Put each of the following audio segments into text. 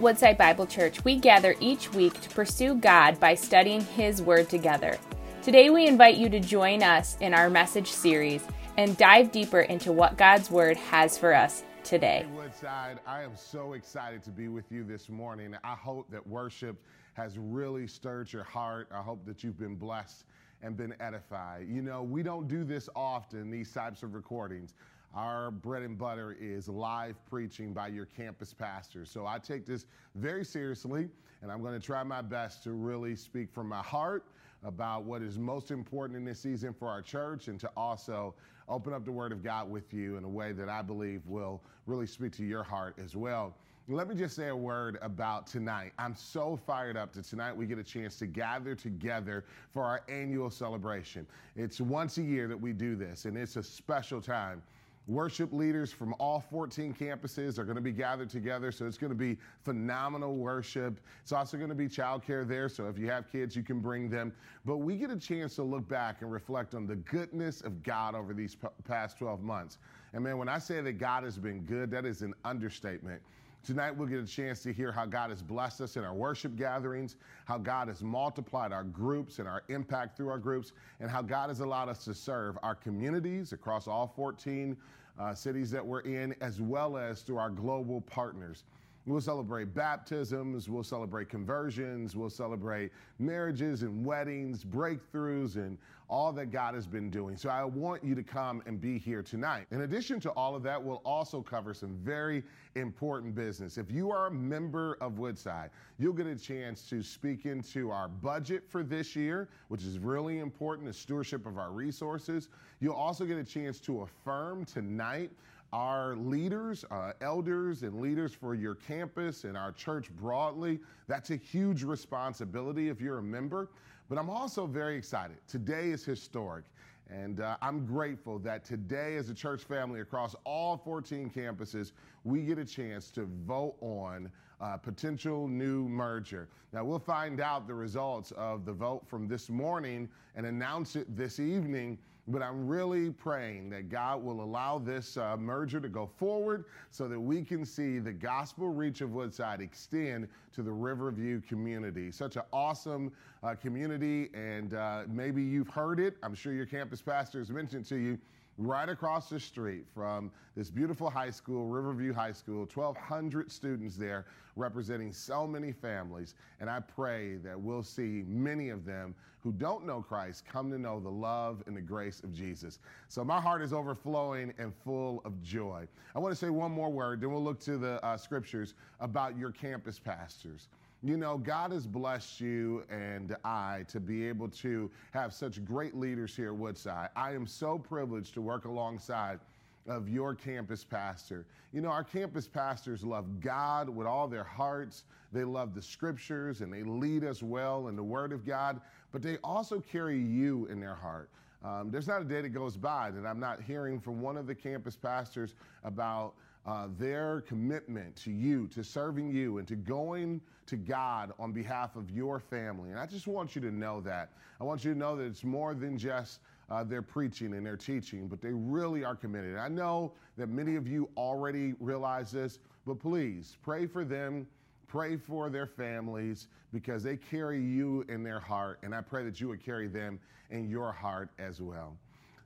Woodside Bible Church, we gather each week to pursue God by studying His Word together. Today, we invite you to join us in our message series and dive deeper into what God's Word has for us today. Hey, Woodside, I am so excited to be with you this morning. I hope that worship has really stirred your heart. I hope that you've been blessed and been edified. You know, we don't do this often, these types of recordings. Our bread and butter is live preaching by your campus pastor. So I take this very seriously, and I'm going to try my best to really speak from my heart about what is most important in this season for our church and to also open up the Word of God with you in a way that I believe will really speak to your heart as well. Let me just say a word about tonight. I'm so fired up that tonight we get a chance to gather together for our annual celebration. It's once a year that we do this, and it's a special time. Worship leaders from all 14 campuses are going to be gathered together, so it's going to be phenomenal worship. It's also going to be childcare there, so if you have kids, you can bring them. But we get a chance to look back and reflect on the goodness of God over these past 12 months. And man, when I say that God has been good, that is an understatement. Tonight, we'll get a chance to hear how God has blessed us in our worship gatherings, how God has multiplied our groups and our impact through our groups, and how God has allowed us to serve our communities across all 14 uh, Uh, cities that we're in, as well as through our global partners. We'll celebrate baptisms, we'll celebrate conversions, we'll celebrate marriages and weddings, breakthroughs, and all that God has been doing. So I want you to come and be here tonight. In addition to all of that, we'll also cover some very important business. If you are a member of Woodside, you'll get a chance to speak into our budget for this year, which is really important, the stewardship of our resources. You'll also get a chance to affirm tonight our leaders, uh, elders, and leaders for your campus and our church broadly. That's a huge responsibility if you're a member. But I'm also very excited. Today is historic. And uh, I'm grateful that today, as a church family across all 14 campuses, we get a chance to vote on a potential new merger. Now, we'll find out the results of the vote from this morning and announce it this evening. But I'm really praying that God will allow this uh, merger to go forward so that we can see the gospel reach of Woodside extend to the Riverview community. Such an awesome uh, community, and uh, maybe you've heard it. I'm sure your campus pastor has mentioned to you right across the street from this beautiful high school, Riverview High School, 1,200 students there representing so many families. And I pray that we'll see many of them who don't know Christ come to know the love and the grace of Jesus. So my heart is overflowing and full of joy. I want to say one more word, then we'll look to the uh, scriptures about your campus pastors. You know, God has blessed you and I to be able to have such great leaders here at Woodside. I am so privileged to work alongside of your campus pastor. You know, our campus pastors love God with all their hearts. They love the scriptures and they lead us well in the Word of God, but they also carry you in their heart. Um, there's not a day that goes by that I'm not hearing from one of the campus pastors about uh, their commitment to you, to serving you, and to going to God on behalf of your family. And I just want you to know that. I want you to know that it's more than just uh, their preaching and their teaching, but they really are committed. I know that many of you already realize this, but please pray for them. Pray for their families because they carry you in their heart, and I pray that you would carry them in your heart as well.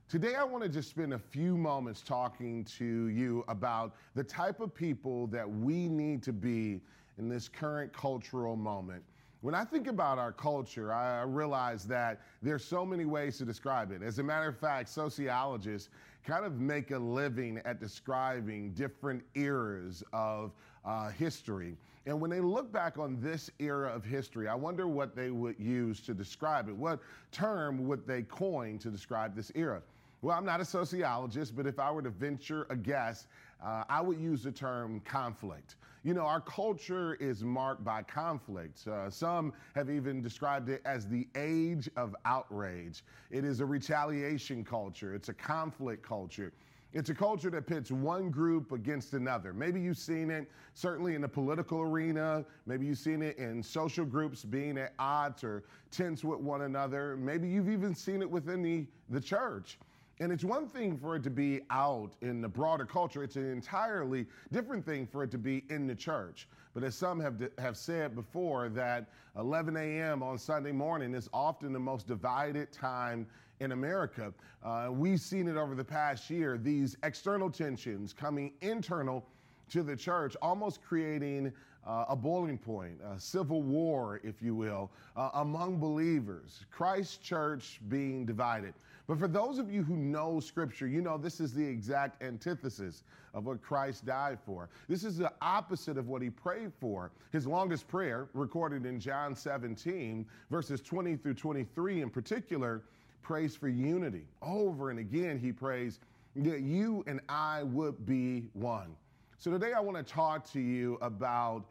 Today, I want to just spend a few moments talking to you about the type of people that we need to be in this current cultural moment. When I think about our culture, I realize that there's so many ways to describe it. As a matter of fact, sociologists kind of make a living at describing different eras of uh, history. And when they look back on this era of history, I wonder what they would use to describe it. What term would they coin to describe this era? Well, I'm not a sociologist, but if I were to venture a guess, uh, I would use the term conflict. You know, our culture is marked by conflict. Uh, some have even described it as the age of outrage. It is a retaliation culture, it's a conflict culture. It's a culture that pits one group against another. Maybe you've seen it certainly in the political arena. Maybe you've seen it in social groups being at odds or tense with one another. Maybe you've even seen it within the, the church. And it's one thing for it to be out in the broader culture. It's an entirely different thing for it to be in the church. But as some have, have said before, that 11 a.m. on Sunday morning is often the most divided time in America. Uh, we've seen it over the past year, these external tensions coming internal to the church, almost creating uh, a boiling point, a civil war, if you will, uh, among believers. Christ church being divided. But for those of you who know Scripture, you know this is the exact antithesis of what Christ died for. This is the opposite of what he prayed for. His longest prayer, recorded in John 17, verses 20 through 23 in particular, prays for unity. Over and again, he prays that you and I would be one. So today I want to talk to you about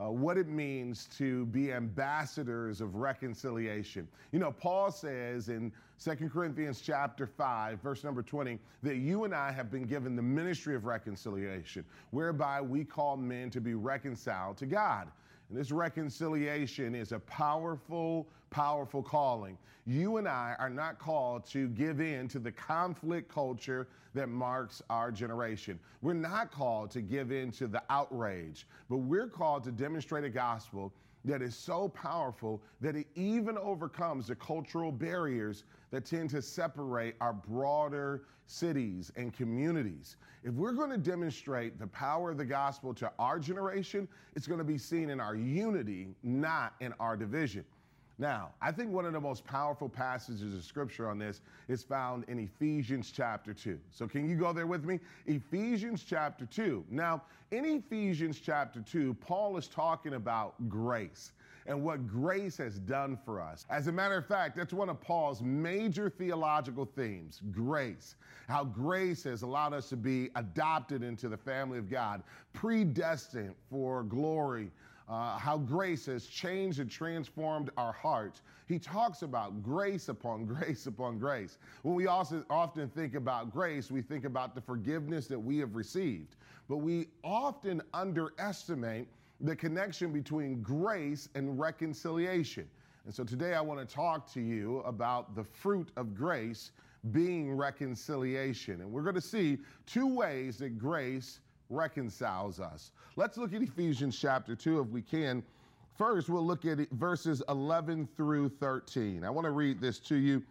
uh, what it means to be ambassadors of reconciliation. You know, Paul says in 2 Corinthians chapter 5, verse number 20, that you and I have been given the ministry of reconciliation, whereby we call men to be reconciled to God. And this reconciliation is a powerful, powerful calling. You and I are not called to give in to the conflict culture that marks our generation. We're not called to give in to the outrage, but we're called to demonstrate a gospel that is so powerful that it even overcomes the cultural barriers that tend to separate our broader cities and communities. If we're going to demonstrate the power of the gospel to our generation, it's going to be seen in our unity, not in our division. Now, I think one of the most powerful passages of scripture on this is found in Ephesians chapter 2. So, can you go there with me? Ephesians chapter 2. Now, in Ephesians chapter 2, Paul is talking about grace and what grace has done for us. As a matter of fact, that's one of Paul's major theological themes grace. How grace has allowed us to be adopted into the family of God, predestined for glory uh, how grace has changed and transformed our hearts. He talks about grace upon grace upon grace. When we also often think about grace, we think about the forgiveness that we have received, but we often underestimate the connection between grace and reconciliation. And so today I want to talk to you about the fruit of grace being reconciliation. And we're going to see two ways that grace reconciles us. Let's look at Ephesians chapter 2 if we can. First, we'll look at verses 11 through 13. I want to read this to you.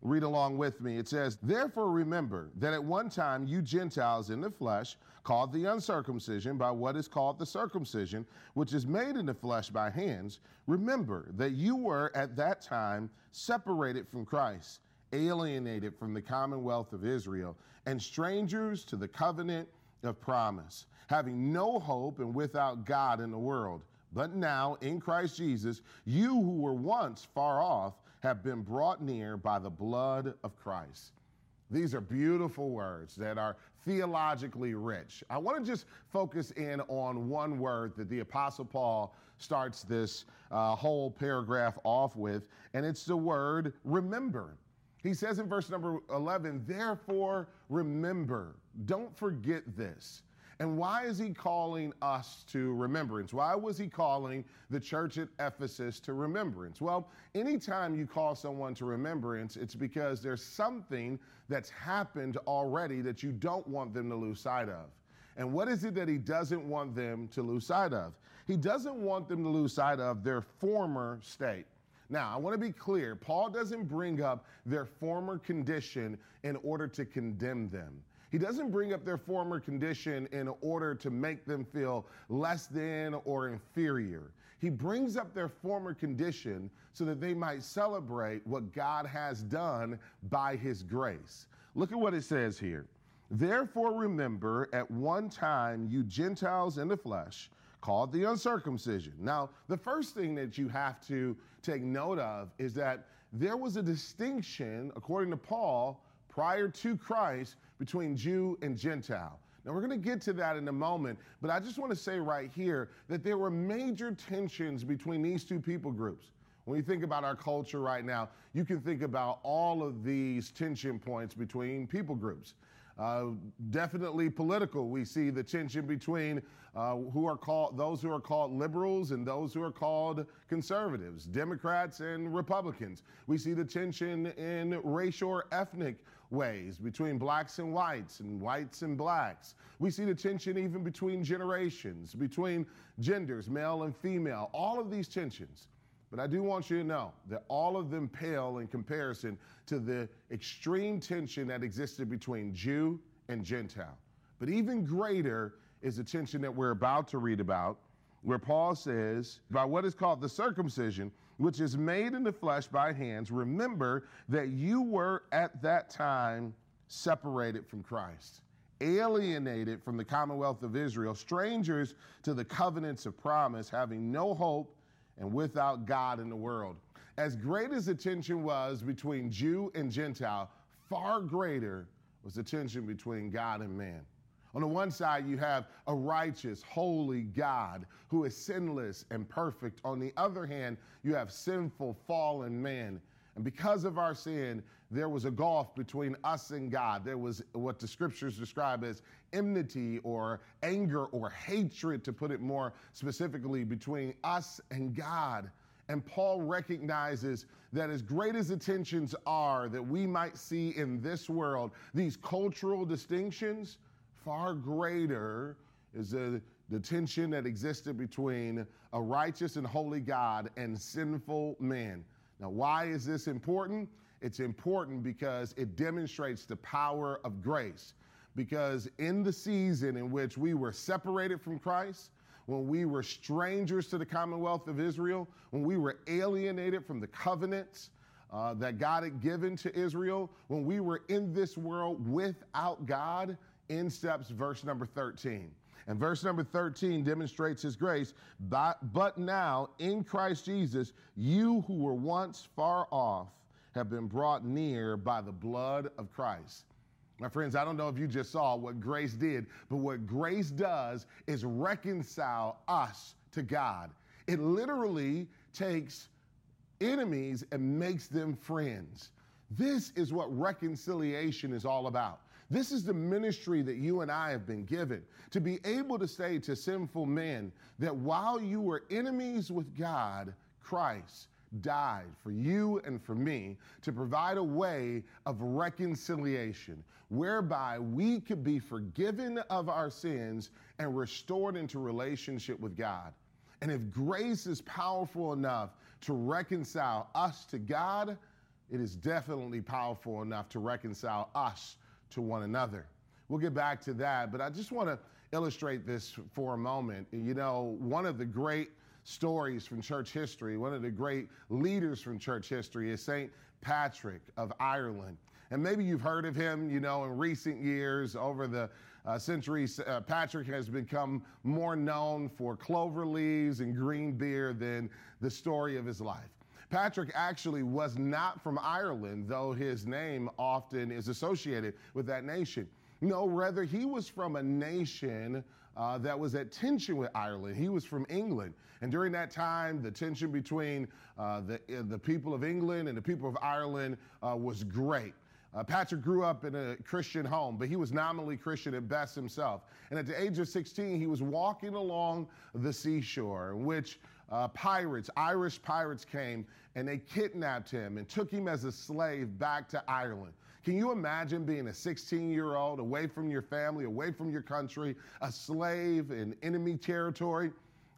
Read along with me. It says, Therefore remember that at one time you Gentiles in the flesh, called the uncircumcision by what is called the circumcision, which is made in the flesh by hands, remember that you were at that time separated from Christ, alienated from the commonwealth of Israel, and strangers to the covenant of promise, having no hope and without God in the world. But now, in Christ Jesus, you who were once far off have been brought near by the blood of Christ. These are beautiful words that are theologically rich. I want to just focus in on one word that the Apostle Paul starts this uh, whole paragraph off with, and it's the word remember. He says in verse number 11, therefore remember, don't forget this. And why is he calling us to remembrance? Why was he calling the church at Ephesus to remembrance? Well, anytime you call someone to remembrance, it's because there's something that's happened already that you don't want them to lose sight of. And what is it that he doesn't want them to lose sight of? He doesn't want them to lose sight of their former state. Now, I want to be clear Paul doesn't bring up their former condition in order to condemn them. He doesn't bring up their former condition in order to make them feel less than or inferior. He brings up their former condition so that they might celebrate what God has done by his grace. Look at what it says here. Therefore, remember at one time you Gentiles in the flesh, called the uncircumcision. Now, the first thing that you have to take note of is that there was a distinction, according to Paul, prior to Christ between Jew and Gentile. Now, we're going to get to that in a moment, but I just want to say right here that there were major tensions between these two people groups. When you think about our culture right now, you can think about all of these tension points between people groups. Uh, definitely political. We see the tension between uh, who are called those who are called liberals and those who are called conservatives, Democrats and Republicans. We see the tension in racial or ethnic ways between blacks and whites and whites and blacks. We see the tension even between generations, between genders, male and female, all of these tensions. But I do want you to know that all of them pale in comparison to the extreme tension that existed between Jew and Gentile. But even greater is the tension that we're about to read about, where Paul says, by what is called the circumcision, which is made in the flesh by hands, remember that you were at that time separated from Christ, alienated from the commonwealth of Israel, strangers to the covenants of promise, having no hope and without God in the world. As great as the tension was between Jew and Gentile, far greater was the tension between God and man. On the one side, you have a righteous, holy God who is sinless and perfect. On the other hand, you have sinful, fallen man. And because of our sin, there was a gulf between us and God. There was what the scriptures describe as enmity or anger or hatred, to put it more specifically, between us and God. And Paul recognizes that as great as the tensions are that we might see in this world, these cultural distinctions, far greater is the, the tension that existed between a righteous and holy God and sinful man. Now, why is this important? It's important because it demonstrates the power of grace. Because in the season in which we were separated from Christ, when we were strangers to the commonwealth of Israel, when we were alienated from the covenants uh, that God had given to Israel, when we were in this world without God, in steps verse number 13. And verse number 13 demonstrates his grace. But, now, in Christ Jesus, you who were once far off have been brought near by the blood of Christ. My friends, I don't know if you just saw what grace did, but what grace does is reconcile us to God. It literally takes enemies and makes them friends. This is what reconciliation is all about. This is the ministry that you and I have been given to be able to say to sinful men that while you were enemies with God, Christ died for you and for me to provide a way of reconciliation whereby we could be forgiven of our sins and restored into relationship with God. And if grace is powerful enough to reconcile us to God, it is definitely powerful enough to reconcile us to one another. We'll get back to that, but I just want to illustrate this for a moment. You know, one of the great stories from church history, one of the great leaders from church history is St. Patrick of Ireland. And maybe you've heard of him, you know, in recent years, over the uh, centuries, uh, Patrick has become more known for clover leaves and green beer than the story of his life. Patrick actually was not from Ireland, though his name often is associated with that nation. No, rather, he was from a nation uh, that was at tension with Ireland. He was from England. And during that time, the tension between uh, the, uh, the people of England and the people of Ireland uh, was great. Uh, Patrick grew up in a Christian home, but he was nominally Christian at best himself. And at the age of 16, he was walking along the seashore, which uh, pirates, Irish pirates came and they kidnapped him and took him as a slave back to Ireland. Can you imagine being a 16 year old away from your family, away from your country, a slave in enemy territory?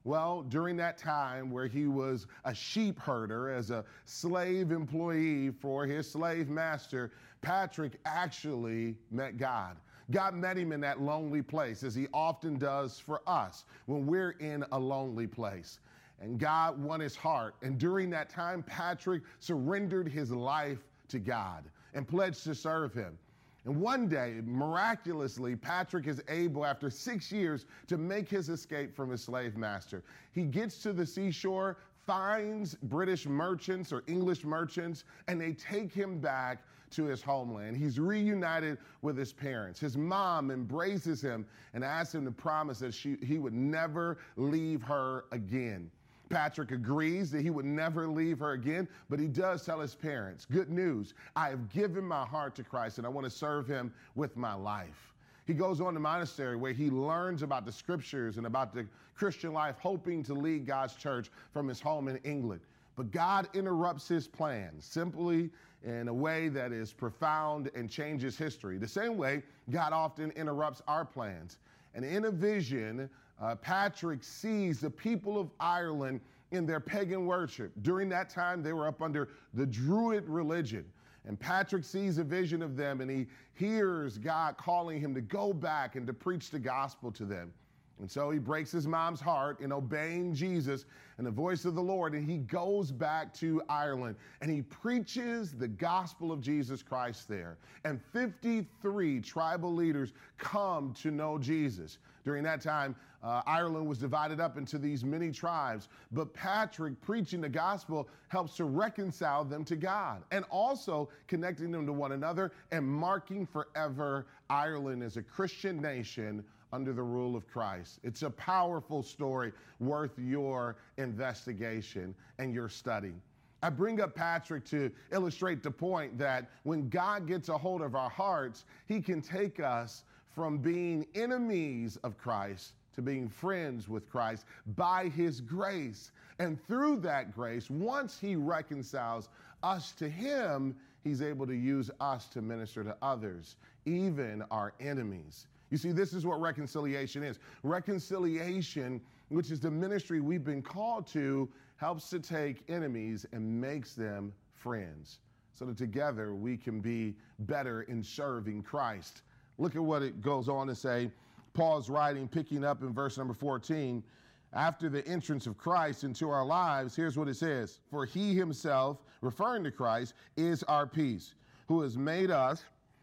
Well, during that time where he was a sheep herder as a slave employee for his slave master, Patrick actually met God. God met him in that lonely place, as he often does for us when we're in a lonely place and God won his heart. And during that time, Patrick surrendered his life to God and pledged to serve him. And one day, miraculously, Patrick is able, after six years, to make his escape from his slave master. He gets to the seashore, finds British merchants or English merchants, and they take him back to his homeland. He's reunited with his parents. His mom embraces him and asks him to promise that she, he would never leave her again. Patrick agrees that he would never leave her again, but he does tell his parents, Good news, I have given my heart to Christ and I want to serve him with my life. He goes on to monastery where he learns about the scriptures and about the Christian life, hoping to lead God's church from his home in England. But God interrupts his plans simply in a way that is profound and changes history. The same way God often interrupts our plans. And in a vision, uh, Patrick sees the people of Ireland in their pagan worship. During that time, they were up under the Druid religion. And Patrick sees a vision of them and he hears God calling him to go back and to preach the gospel to them. And so he breaks his mom's heart in obeying Jesus and the voice of the Lord, and he goes back to Ireland and he preaches the gospel of Jesus Christ there. And 53 tribal leaders come to know Jesus. During that time, uh, Ireland was divided up into these many tribes, but Patrick preaching the gospel helps to reconcile them to God and also connecting them to one another and marking forever Ireland as a Christian nation under the rule of Christ. It's a powerful story worth your investigation and your study. I bring up Patrick to illustrate the point that when God gets a hold of our hearts, he can take us from being enemies of Christ to being friends with Christ by his grace. And through that grace, once he reconciles us to him, he's able to use us to minister to others, even our enemies. You see, this is what reconciliation is. Reconciliation, which is the ministry we've been called to, helps to take enemies and makes them friends so that together we can be better in serving Christ. Look at what it goes on to say. Paul's writing, picking up in verse number 14. After the entrance of Christ into our lives, here's what it says For he himself, referring to Christ, is our peace, who has made us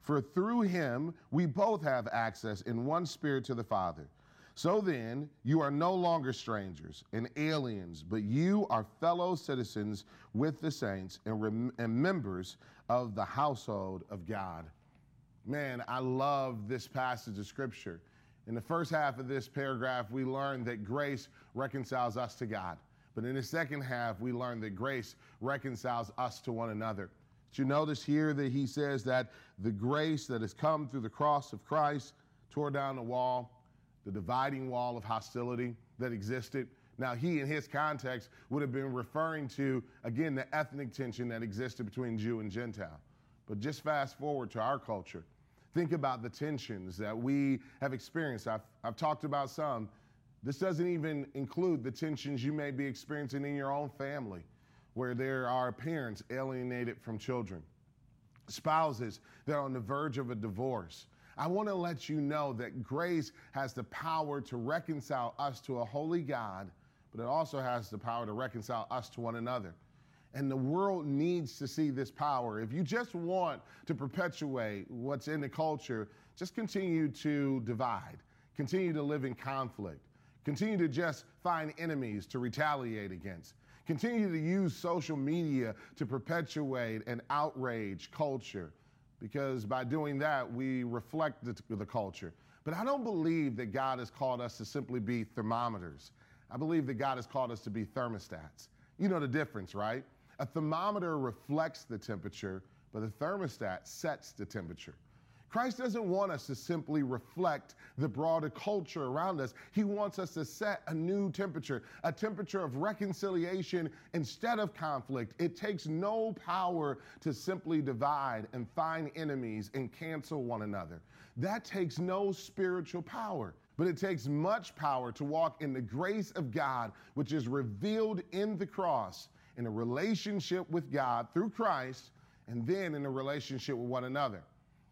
For through him we both have access in one spirit to the Father. So then, you are no longer strangers and aliens, but you are fellow citizens with the saints and, rem- and members of the household of God. Man, I love this passage of scripture. In the first half of this paragraph, we learn that grace reconciles us to God. But in the second half, we learn that grace reconciles us to one another. Did you notice here that he says that the grace that has come through the cross of Christ tore down the wall, the dividing wall of hostility that existed? Now, he, in his context, would have been referring to, again, the ethnic tension that existed between Jew and Gentile. But just fast forward to our culture. Think about the tensions that we have experienced. I've, I've talked about some. This doesn't even include the tensions you may be experiencing in your own family where there are parents alienated from children, spouses that are on the verge of a divorce. I want to let you know that grace has the power to reconcile us to a holy God, but it also has the power to reconcile us to one another. And the world needs to see this power. If you just want to perpetuate what's in the culture, just continue to divide, continue to live in conflict, continue to just find enemies to retaliate against. Continue to use social media to perpetuate an outrage culture because by doing that, we reflect the, the, culture. But I don't believe that God has called us to simply be thermometers. I believe that God has called us to be thermostats. You know the difference, right? A thermometer reflects the temperature, but a thermostat sets the temperature. Christ doesn't want us to simply reflect the broader culture around us. He wants us to set a new temperature, a temperature of reconciliation instead of conflict. It takes no power to simply divide and find enemies and cancel one another. That takes no spiritual power. But it takes much power to walk in the grace of God, which is revealed in the cross, in a relationship with God through Christ, and then in a relationship with one another.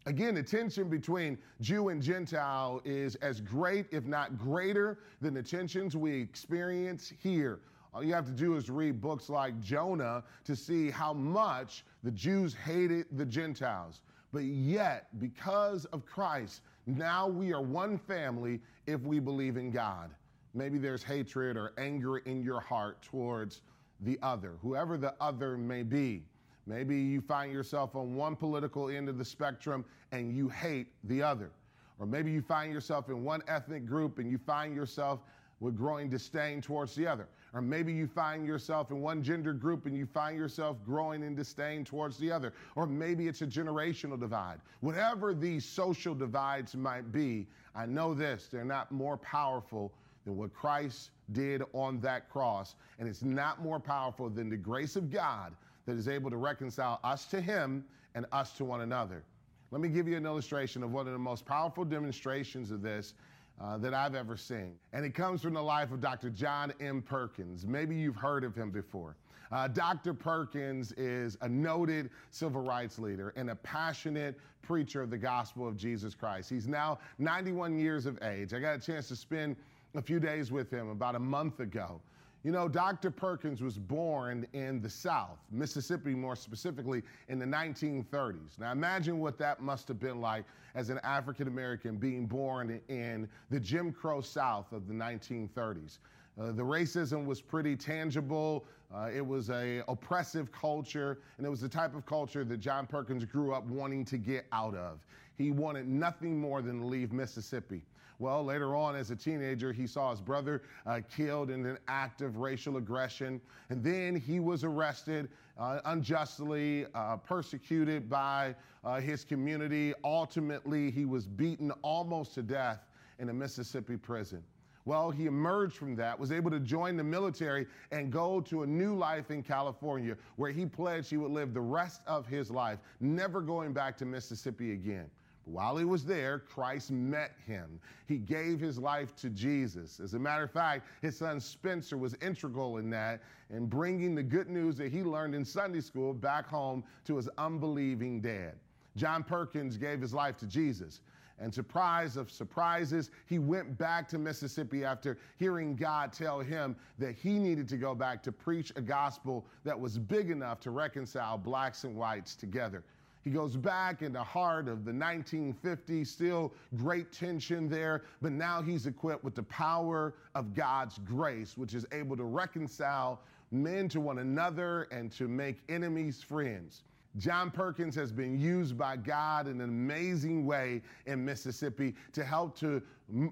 Again, the tension between Jew and Gentile is as great, if not greater, than the tensions we experience here. All you have to do is read books like Jonah to see how much the Jews hated the Gentiles. But yet, because of Christ, now we are one family if we believe in God. Maybe there's hatred or anger in your heart towards the other, whoever the other may be. Maybe you find yourself on one political end of the spectrum and you hate the other. Or maybe you find yourself in one ethnic group and you find yourself with growing disdain towards the other. Or maybe you find yourself in one gender group and you find yourself growing in disdain towards the other. Or maybe it's a generational divide. Whatever these social divides might be, I know this they're not more powerful than what Christ did on that cross. And it's not more powerful than the grace of God that is able to reconcile us to Him and us to one another. Let me give you an illustration of one of the most powerful demonstrations of this uh, that I've ever seen. And it comes from the life of Dr. John M. Perkins. Maybe you've heard of him before. Uh, Dr. Perkins is a noted civil rights leader and a passionate preacher of the gospel of Jesus Christ. He's now 91 years of age. I got a chance to spend a few days with him about a month ago. You know, Dr. Perkins was born in the South, Mississippi more specifically, in the 1930s. Now imagine what that must have been like as an African American being born in the Jim Crow South of the 1930s. Uh, the racism was pretty tangible. Uh, it was a oppressive culture, and it was the type of culture that John Perkins grew up wanting to get out of. He wanted nothing more than to leave Mississippi. Well, later on, as a teenager, he saw his brother uh, killed in an act of racial aggression. And then he was arrested uh, unjustly, uh, persecuted by uh, his community. Ultimately, he was beaten almost to death in a Mississippi prison. Well, he emerged from that, was able to join the military and go to a new life in California where he pledged he would live the rest of his life, never going back to Mississippi again. While he was there, Christ met him. He gave his life to Jesus. As a matter of fact, his son Spencer was integral in that in bringing the good news that he learned in Sunday school back home to his unbelieving dad. John Perkins gave his life to Jesus. And surprise of surprises, he went back to Mississippi after hearing God tell him that he needed to go back to preach a gospel that was big enough to reconcile blacks and whites together. He goes back in the heart of the 1950s, still great tension there, but now he's equipped with the power of God's grace, which is able to reconcile men to one another and to make enemies friends. John Perkins has been used by God in an amazing way in Mississippi to help to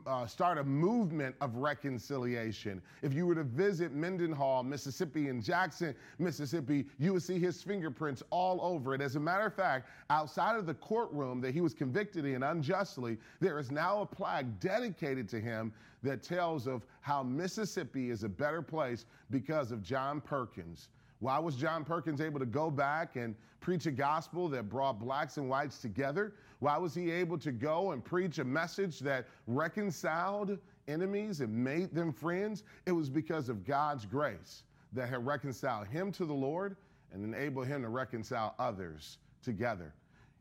uh, start a movement of reconciliation. If you were to visit Mendenhall, Mississippi, and Jackson, Mississippi, you would see his fingerprints all over it. As a matter of fact, outside of the courtroom that he was convicted in unjustly, there is now a plaque dedicated to him that tells of how Mississippi is a better place because of John Perkins. Why was John Perkins able to go back and preach a gospel that brought blacks and whites together? Why was he able to go and preach a message that reconciled enemies and made them friends? It was because of God's grace that had reconciled him to the Lord and enabled him to reconcile others together.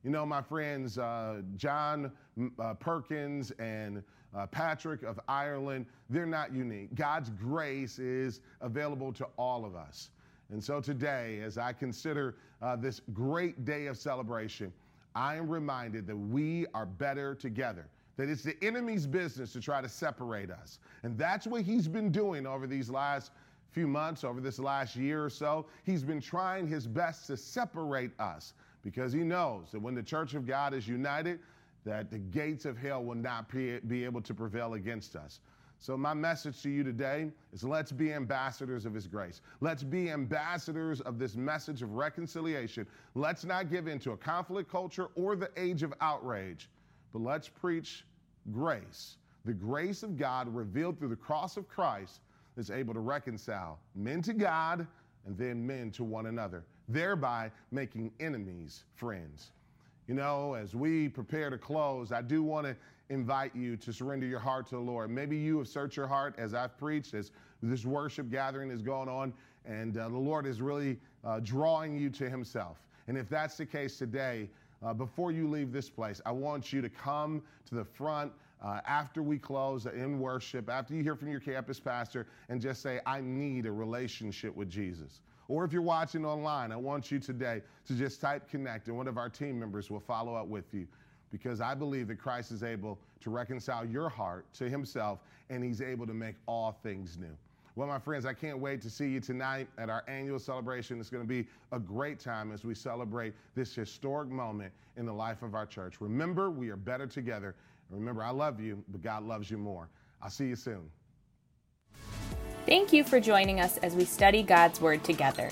You know, my friends, uh, John uh, Perkins and uh, Patrick of Ireland, they're not unique. God's grace is available to all of us. And so today, as I consider uh, this great day of celebration, I am reminded that we are better together. That it's the enemy's business to try to separate us. And that's what he's been doing over these last few months, over this last year or so. He's been trying his best to separate us because he knows that when the church of God is united, that the gates of hell will not be able to prevail against us. So, my message to you today is let's be ambassadors of His grace. Let's be ambassadors of this message of reconciliation. Let's not give in to a conflict culture or the age of outrage, but let's preach grace. The grace of God revealed through the cross of Christ is able to reconcile men to God and then men to one another, thereby making enemies friends. You know, as we prepare to close, I do want to invite you to surrender your heart to the Lord. Maybe you have searched your heart as I've preached, as this worship gathering is going on, and uh, the Lord is really uh, drawing you to Himself. And if that's the case today, uh, before you leave this place, I want you to come to the front uh, after we close in worship, after you hear from your campus pastor, and just say, I need a relationship with Jesus. Or if you're watching online, I want you today to just type connect, and one of our team members will follow up with you because I believe that Christ is able to reconcile your heart to himself and he's able to make all things new. Well, my friends, I can't wait to see you tonight at our annual celebration. It's going to be a great time as we celebrate this historic moment in the life of our church. Remember, we are better together. Remember, I love you, but God loves you more. I'll see you soon. Thank you for joining us as we study God's Word together.